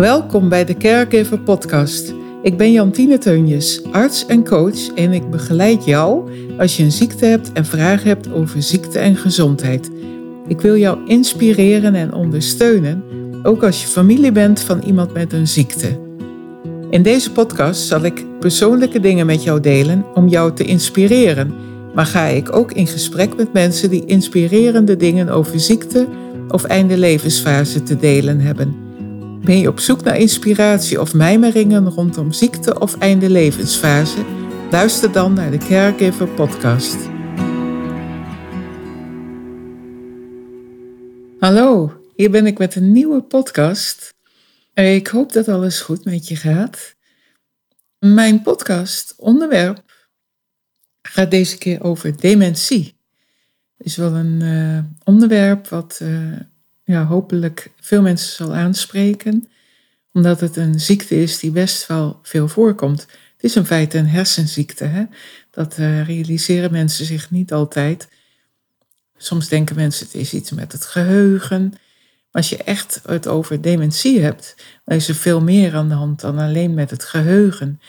Welkom bij de Caregiver Podcast. Ik ben Jantine Teunjes, arts en coach en ik begeleid jou als je een ziekte hebt en vragen hebt over ziekte en gezondheid. Ik wil jou inspireren en ondersteunen, ook als je familie bent van iemand met een ziekte. In deze podcast zal ik persoonlijke dingen met jou delen om jou te inspireren, maar ga ik ook in gesprek met mensen die inspirerende dingen over ziekte of einde levensfase te delen hebben. Ben je op zoek naar inspiratie of mijmeringen rondom ziekte of einde levensfase? Luister dan naar de Caregiver Podcast. Hallo, hier ben ik met een nieuwe podcast. Ik hoop dat alles goed met je gaat. Mijn podcast onderwerp gaat deze keer over dementie. Het is wel een uh, onderwerp wat uh, ja, hopelijk veel mensen zal aanspreken, omdat het een ziekte is die best wel veel voorkomt. Het is in feite een hersenziekte. Hè? Dat uh, realiseren mensen zich niet altijd. Soms denken mensen het is iets met het geheugen. Maar als je echt het over dementie hebt, dan is er veel meer aan de hand dan alleen met het geheugen.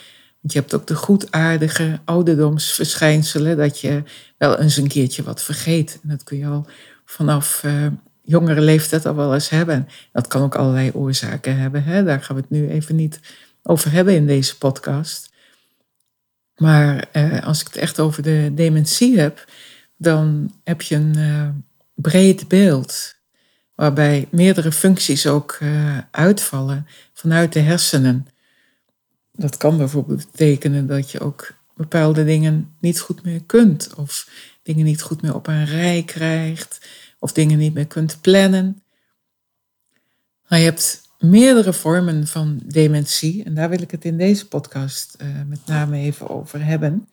Want je hebt ook de goedaardige ouderdomsverschijnselen, dat je wel eens een keertje wat vergeet. En dat kun je al vanaf uh, jongere leeftijd al wel eens hebben. Dat kan ook allerlei oorzaken hebben. Hè? Daar gaan we het nu even niet over hebben in deze podcast. Maar eh, als ik het echt over de dementie heb, dan heb je een uh, breed beeld. Waarbij meerdere functies ook uh, uitvallen vanuit de hersenen. Dat kan bijvoorbeeld betekenen dat je ook bepaalde dingen niet goed meer kunt. Of dingen niet goed meer op een rij krijgt of dingen niet meer kunt plannen. Je hebt meerdere vormen van dementie en daar wil ik het in deze podcast uh, met name even over hebben.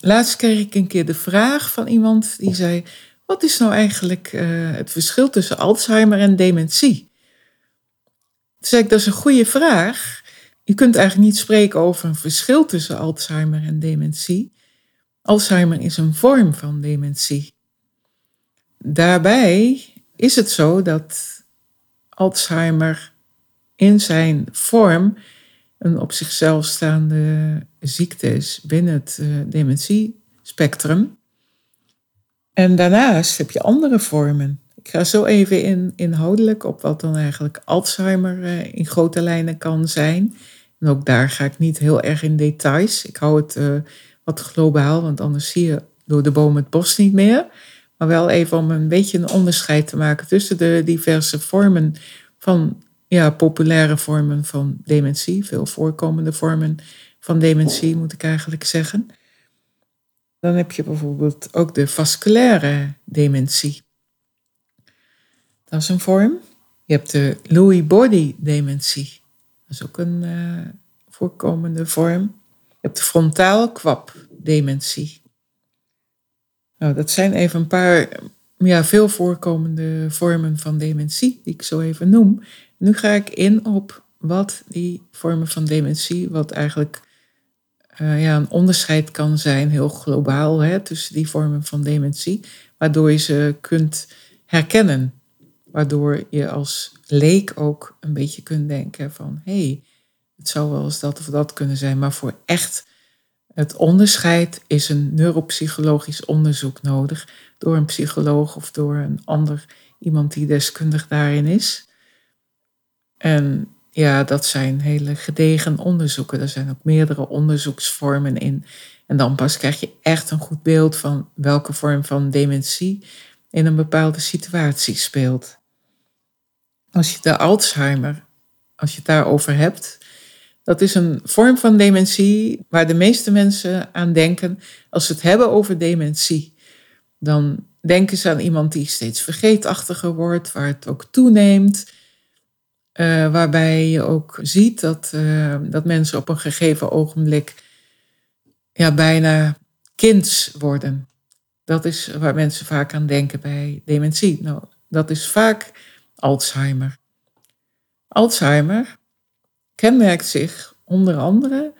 Laatst kreeg ik een keer de vraag van iemand die zei: Wat is nou eigenlijk uh, het verschil tussen Alzheimer en dementie? Toen zei ik: Dat is een goede vraag. Je kunt eigenlijk niet spreken over een verschil tussen Alzheimer en dementie. Alzheimer is een vorm van dementie. Daarbij is het zo dat Alzheimer in zijn vorm een op zichzelf staande ziekte is binnen het uh, dementiespectrum. En daarnaast heb je andere vormen. Ik ga zo even in, inhoudelijk op wat dan eigenlijk Alzheimer uh, in grote lijnen kan zijn. En ook daar ga ik niet heel erg in details. Ik hou het uh, wat globaal, want anders zie je door de boom het bos niet meer. Maar wel even om een beetje een onderscheid te maken tussen de diverse vormen van, ja, populaire vormen van dementie, veel voorkomende vormen van dementie moet ik eigenlijk zeggen. Dan heb je bijvoorbeeld ook de vasculaire dementie. Dat is een vorm. Je hebt de Lewy body dementie. Dat is ook een uh, voorkomende vorm. Je hebt de frontaal kwap dementie. Nou, dat zijn even een paar ja, veel voorkomende vormen van dementie, die ik zo even noem. Nu ga ik in op wat die vormen van dementie, wat eigenlijk uh, ja, een onderscheid kan zijn, heel globaal, hè, tussen die vormen van dementie, waardoor je ze kunt herkennen. Waardoor je als leek ook een beetje kunt denken van, hé, hey, het zou wel eens dat of dat kunnen zijn, maar voor echt het onderscheid is een neuropsychologisch onderzoek nodig door een psycholoog of door een ander iemand die deskundig daarin is. En ja, dat zijn hele gedegen onderzoeken. Er zijn ook meerdere onderzoeksvormen in. En dan pas krijg je echt een goed beeld van welke vorm van dementie in een bepaalde situatie speelt. Als je de Alzheimer, als je het daarover hebt, dat is een vorm van dementie waar de meeste mensen aan denken als ze het hebben over dementie. Dan denken ze aan iemand die steeds vergeetachtiger wordt, waar het ook toeneemt. Uh, waarbij je ook ziet dat, uh, dat mensen op een gegeven ogenblik ja, bijna kinds worden. Dat is waar mensen vaak aan denken bij dementie. Nou, dat is vaak Alzheimer. Alzheimer kenmerkt zich onder andere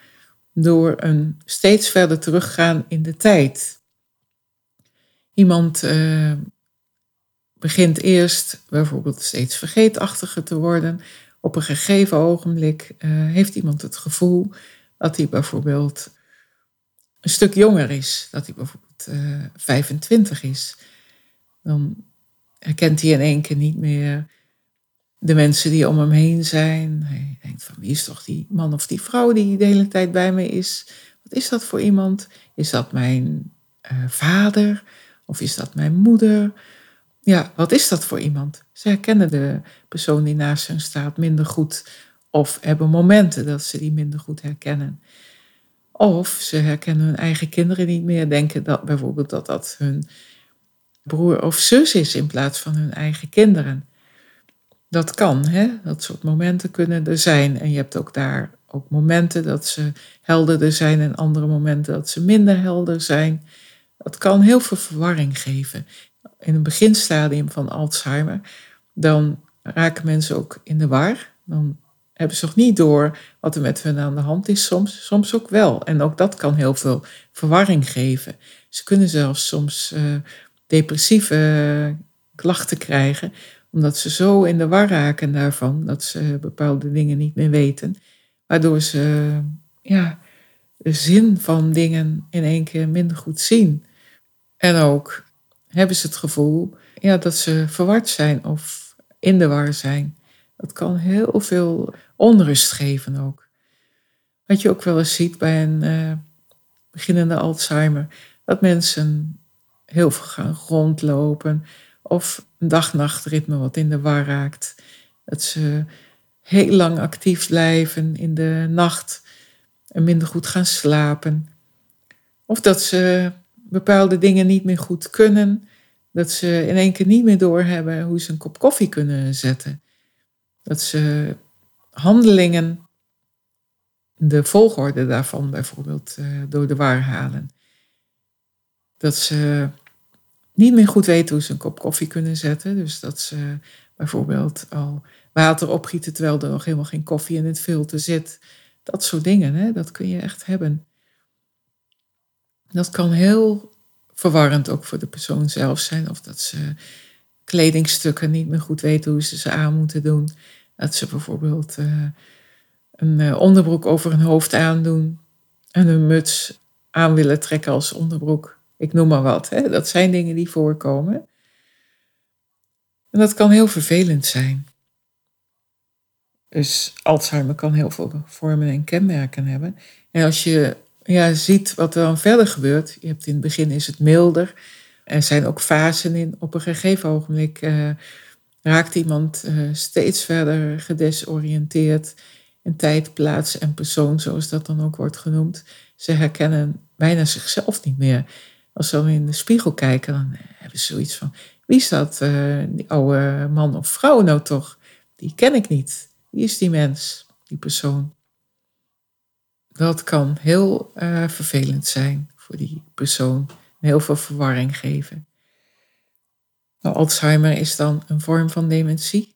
door een steeds verder teruggaan in de tijd. Iemand uh, begint eerst bijvoorbeeld steeds vergeetachtiger te worden, op een gegeven ogenblik uh, heeft iemand het gevoel dat hij bijvoorbeeld een stuk jonger is, dat hij bijvoorbeeld uh, 25 is. Dan herkent hij in één keer niet meer de mensen die om hem heen zijn. Hij denkt van wie is toch die man of die vrouw die de hele tijd bij me is? Wat is dat voor iemand? Is dat mijn uh, vader? Of is dat mijn moeder? Ja, wat is dat voor iemand? Ze herkennen de persoon die naast hen staat minder goed. Of hebben momenten dat ze die minder goed herkennen. Of ze herkennen hun eigen kinderen niet meer. Denken dat bijvoorbeeld dat dat hun broer of zus is in plaats van hun eigen kinderen. Dat kan, hè? dat soort momenten kunnen er zijn. En je hebt ook daar ook momenten dat ze helderder zijn en andere momenten dat ze minder helder zijn. Dat kan heel veel verwarring geven. In een beginstadium van Alzheimer, dan raken mensen ook in de war. Dan hebben ze nog niet door wat er met hun aan de hand is, soms, soms ook wel. En ook dat kan heel veel verwarring geven. Ze kunnen zelfs soms uh, depressieve klachten krijgen, omdat ze zo in de war raken daarvan dat ze bepaalde dingen niet meer weten, waardoor ze ja, de zin van dingen in één keer minder goed zien. En ook hebben ze het gevoel ja, dat ze verward zijn of in de war zijn. Dat kan heel veel onrust geven ook. Wat je ook wel eens ziet bij een uh, beginnende Alzheimer, dat mensen heel veel gaan rondlopen of een dag-nachtritme wat in de war raakt. Dat ze heel lang actief blijven in de nacht en minder goed gaan slapen. Of dat ze bepaalde dingen niet meer goed kunnen. Dat ze in één keer niet meer doorhebben hoe ze een kop koffie kunnen zetten. Dat ze handelingen, de volgorde daarvan bijvoorbeeld, uh, door de war halen. Dat ze niet meer goed weten hoe ze een kop koffie kunnen zetten. Dus dat ze bijvoorbeeld al water opgieten terwijl er nog helemaal geen koffie in het filter zit. Dat soort dingen, hè? dat kun je echt hebben. Dat kan heel verwarrend ook voor de persoon zelf zijn. Of dat ze kledingstukken niet meer goed weten hoe ze ze aan moeten doen. Dat ze bijvoorbeeld uh, een uh, onderbroek over hun hoofd aandoen en een muts aan willen trekken als onderbroek. Ik noem maar wat. Hè? Dat zijn dingen die voorkomen. En dat kan heel vervelend zijn. Dus Alzheimer kan heel veel vormen en kenmerken hebben. En als je ja, ziet wat er dan verder gebeurt, je hebt in het begin is het milder. Er zijn ook fasen in. Op een gegeven ogenblik uh, raakt iemand uh, steeds verder gedesoriënteerd in tijd, plaats en persoon, zoals dat dan ook wordt genoemd. Ze herkennen bijna zichzelf niet meer. Als ze in de spiegel kijken, dan hebben ze zoiets van: wie is dat, uh, die oude man of vrouw nou toch? Die ken ik niet. Wie is die mens, die persoon? Dat kan heel uh, vervelend zijn voor die persoon. Heel veel verwarring geven. Nou, Alzheimer is dan een vorm van dementie.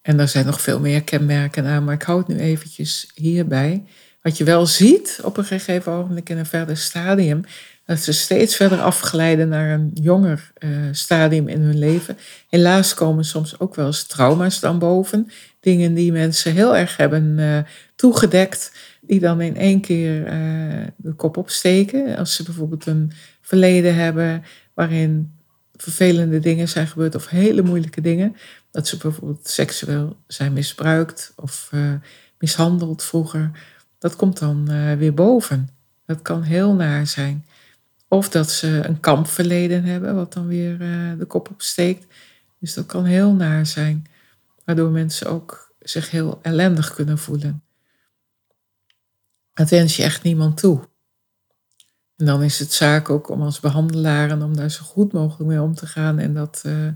En er zijn nog veel meer kenmerken aan, maar ik hou het nu eventjes hierbij. Wat je wel ziet op een gegeven ogenblik in een verder stadium, dat ze steeds verder afglijden naar een jonger uh, stadium in hun leven. Helaas komen soms ook wel eens trauma's dan boven. Dingen die mensen heel erg hebben uh, toegedekt, die dan in één keer uh, de kop opsteken. Als ze bijvoorbeeld een verleden hebben waarin vervelende dingen zijn gebeurd of hele moeilijke dingen. Dat ze bijvoorbeeld seksueel zijn misbruikt of mishandeld vroeger. Dat komt dan weer boven. Dat kan heel naar zijn. Of dat ze een kampverleden hebben, wat dan weer uh, de kop opsteekt. Dus dat kan heel naar zijn, waardoor mensen ook zich heel ellendig kunnen voelen. Dat wens je echt niemand toe. En dan is het zaak ook om als behandelaren om daar zo goed mogelijk mee om te gaan en dat uh,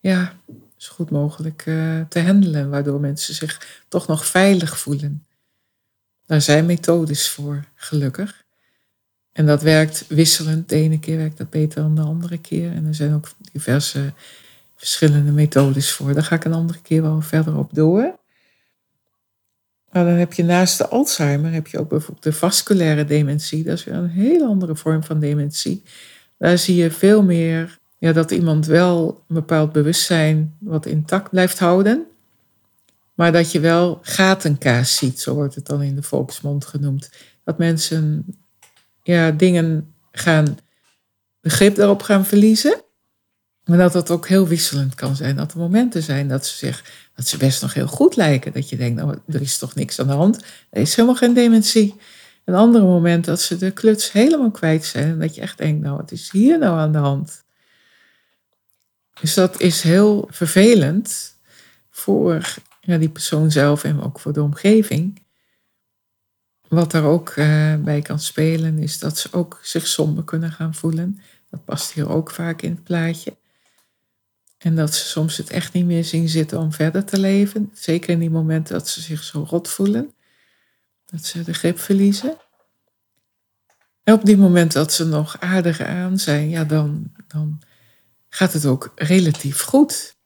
ja, zo goed mogelijk uh, te handelen, waardoor mensen zich toch nog veilig voelen. Daar zijn methodes voor, gelukkig. En dat werkt wisselend. De ene keer werkt dat beter dan de andere keer. En er zijn ook diverse verschillende methodes voor. Daar ga ik een andere keer wel verder op door. Maar dan heb je naast de Alzheimer heb je ook bijvoorbeeld de vasculaire dementie. Dat is weer een hele andere vorm van dementie. Daar zie je veel meer ja, dat iemand wel een bepaald bewustzijn wat intact blijft houden. Maar dat je wel gatenkaas ziet, zo wordt het dan in de volksmond genoemd. Dat mensen ja, dingen gaan, begrip daarop gaan verliezen. Maar dat dat ook heel wisselend kan zijn. Dat er momenten zijn dat ze, zich, dat ze best nog heel goed lijken. Dat je denkt, nou, er is toch niks aan de hand. Er is helemaal geen dementie. Een ander moment dat ze de kluts helemaal kwijt zijn. En dat je echt denkt, nou, wat is hier nou aan de hand? Dus dat is heel vervelend voor ja, die persoon zelf en ook voor de omgeving. Wat daar ook uh, bij kan spelen is dat ze ook zich somber kunnen gaan voelen. Dat past hier ook vaak in het plaatje. En dat ze soms het echt niet meer zien zitten om verder te leven. Zeker in die momenten dat ze zich zo rot voelen. Dat ze de grip verliezen. En op die moment dat ze nog aardig aan zijn, ja, dan, dan gaat het ook relatief goed.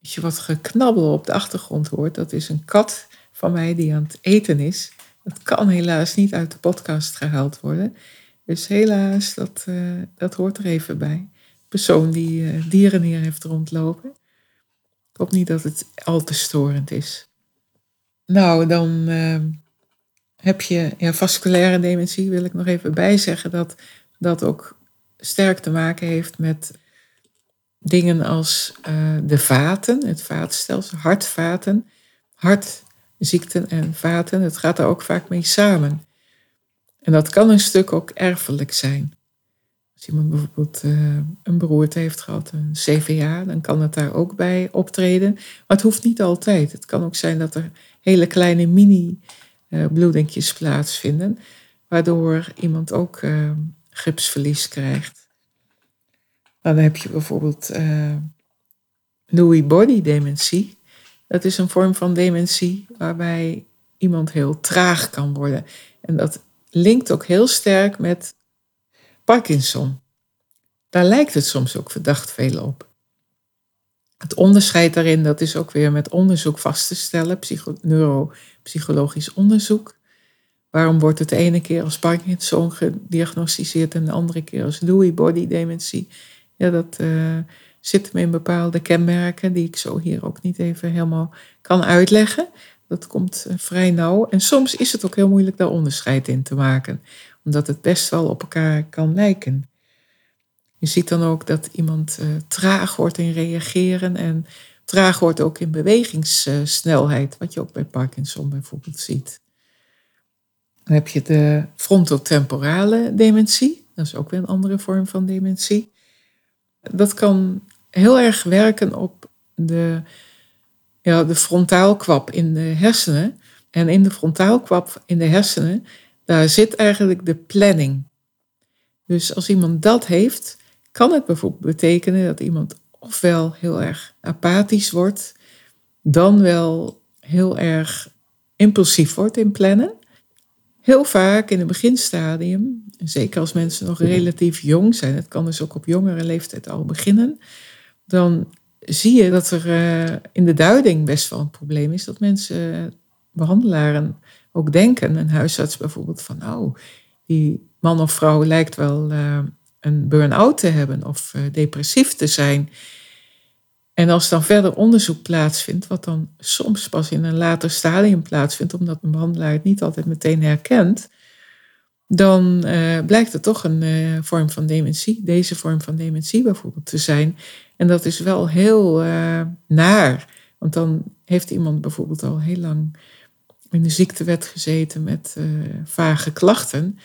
Als je wat geknabbel op de achtergrond hoort, dat is een kat van mij die aan het eten is. Dat kan helaas niet uit de podcast gehaald worden. Dus helaas, dat, uh, dat hoort er even bij. Persoon die uh, dieren hier heeft rondlopen. Ik hoop niet dat het al te storend is. Nou, dan uh, heb je ja, vasculaire dementie, wil ik nog even bijzeggen, dat dat ook sterk te maken heeft met dingen als de vaten, het vaatstelsel, hartvaten, hartziekten en vaten. Het gaat er ook vaak mee samen. En dat kan een stuk ook erfelijk zijn. Als iemand bijvoorbeeld uh, een beroerte heeft gehad, een CVA, dan kan het daar ook bij optreden. Maar het hoeft niet altijd. Het kan ook zijn dat er hele kleine mini-bloedingjes uh, plaatsvinden, waardoor iemand ook uh, gipsverlies krijgt. Dan heb je bijvoorbeeld Lewy body dementie. Dat is een vorm van dementie waarbij iemand heel traag kan worden. En dat linkt ook heel sterk met Parkinson. Daar lijkt het soms ook verdacht veel op. Het onderscheid daarin, dat is ook weer met onderzoek vast te stellen, psycho neuropsychologisch onderzoek. Waarom wordt het de ene keer als Parkinson gediagnosticeerd en de andere keer als Lewy body dementie? Ja, dat uh, zit me in bepaalde kenmerken die ik zo hier ook niet even helemaal kan uitleggen. Dat komt uh, vrij nauw. En soms is het ook heel moeilijk daar onderscheid in te maken, omdat het best wel op elkaar kan lijken. Je ziet dan ook dat iemand uh, traag wordt in reageren en traag wordt ook in bewegingssnelheid, wat je ook bij Parkinson bijvoorbeeld ziet. Dan heb je de frontotemporale dementie, dat is ook weer een andere vorm van dementie dat kan heel erg werken op de, ja, de frontaalkwap in de hersenen. En in de frontaalkwap in de hersenen, daar zit eigenlijk de planning. Dus als iemand dat heeft, kan het bijvoorbeeld betekenen dat iemand ofwel heel erg apathisch wordt, dan wel heel erg impulsief wordt in plannen. Heel vaak in het beginstadium, zeker als mensen nog relatief jong zijn, het kan dus ook op jongere leeftijd al beginnen, dan zie je dat er uh, in de duiding best wel een probleem is. Dat mensen, uh, behandelaren, ook denken, een huisarts bijvoorbeeld, van oh, die man of vrouw lijkt wel uh, een burn-out te hebben of depressief te zijn. En als dan verder onderzoek plaatsvindt, wat dan soms pas in een later stadium plaatsvindt, omdat een behandelaar het niet altijd meteen herkent, dan uh, blijkt het toch een uh, vorm van dementie, deze vorm van dementie bijvoorbeeld te zijn. En dat is wel heel uh, naar, want dan heeft iemand bijvoorbeeld al heel lang in de ziektewet gezeten met vage klachten.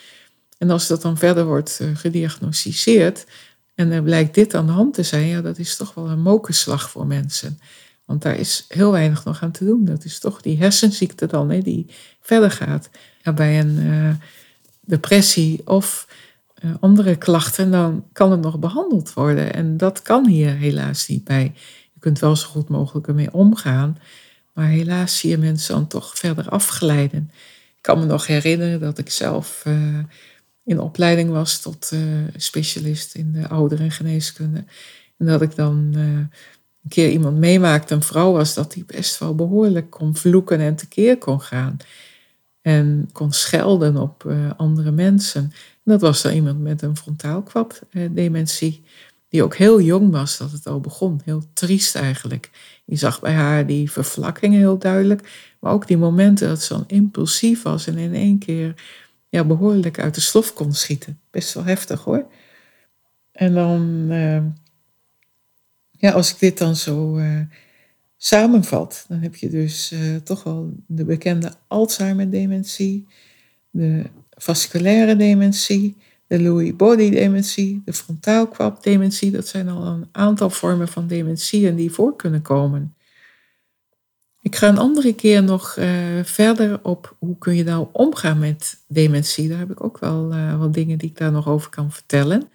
En als dat dan verder wordt gediagnosticeerd, en er blijkt dit aan de hand te zijn, ja, dat is toch wel een mokerslag voor mensen. Want daar is heel weinig nog aan te doen. Dat is toch die hersenziekte dan, hè, die verder gaat. Ja, bij een depressie of uh, andere klachten, dan kan het nog behandeld worden. En dat kan hier helaas niet bij. Je kunt wel zo goed mogelijk ermee omgaan. Maar helaas zie je mensen dan toch verder afglijden. Ik kan me nog herinneren dat ik zelf uh, in opleiding was tot uh, specialist in de ouderengeneeskunde. En dat ik dan een keer iemand meemaakte, een vrouw was, dat die best wel behoorlijk kon vloeken en tekeer kon gaan. En kon schelden op uh, andere mensen. En dat was dan iemand met een frontaalkwap dementie. die ook heel jong was dat het al begon. Heel triest eigenlijk. Je zag bij haar die vervlakking heel duidelijk, maar ook die momenten dat ze dan impulsief was en in één keer ja, behoorlijk uit de slof kon schieten. Best wel heftig hoor. En dan, uh, ja, als ik dit dan zo samenvat, dan heb je dus uh, toch wel de bekende Alzheimer-dementie, de vasculaire dementie, de Lewy body dementie, de frontaalkwap dementie. Dat zijn al een aantal vormen van dementieën die voor kunnen komen. Ik ga een andere keer nog uh, verder op hoe kun je nou omgaan met dementie. Daar heb ik ook wel uh, wat dingen die ik daar nog over kan vertellen.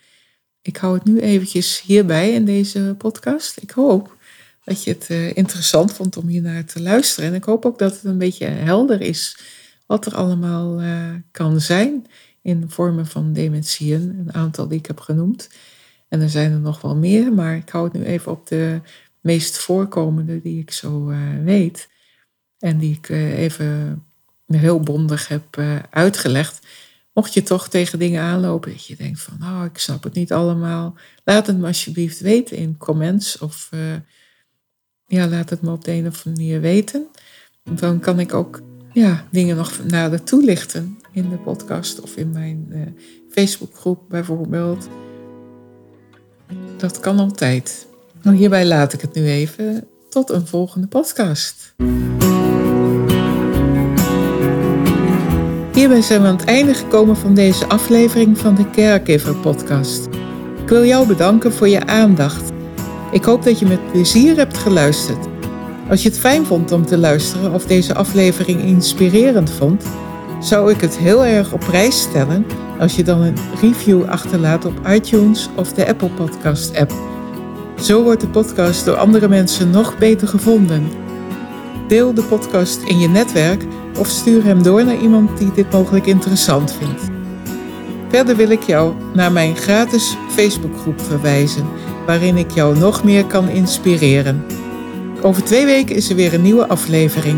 Ik hou het nu eventjes hierbij in deze podcast. Ik hoop dat je het uh, interessant vond om hier naar te luisteren. En ik hoop ook dat het een beetje helder is wat er allemaal kan zijn in vormen van dementieën. Een aantal die ik heb genoemd. En er zijn er nog wel meer, maar ik hou het nu even op de meest voorkomende die ik zo uh, weet. En die ik even heel bondig heb uitgelegd. Mocht je toch tegen dingen aanlopen dat je denkt van, nou, ik snap het niet allemaal. Laat het me alsjeblieft weten in comments of ja, laat het me op de een of andere manier weten. Dan kan ik ook ja, dingen nog nader toelichten in de podcast of in mijn Facebookgroep bijvoorbeeld. Dat kan altijd. Nou, hierbij laat ik het nu even. Tot een volgende podcast. Hierbij zijn we aan het einde gekomen van deze aflevering van de Caregiver Podcast. Ik wil jou bedanken voor je aandacht. Ik hoop dat je met plezier hebt geluisterd. Als je het fijn vond om te luisteren of deze aflevering inspirerend vond, zou ik het heel erg op prijs stellen als je dan een review achterlaat op iTunes of de Apple Podcast app. Zo wordt de podcast door andere mensen nog beter gevonden. Deel de podcast in je netwerk of stuur hem door naar iemand die dit mogelijk interessant vindt. Verder wil ik jou naar mijn gratis Facebookgroep verwijzen, waarin ik jou nog meer kan inspireren. Over twee weken is er weer een nieuwe aflevering.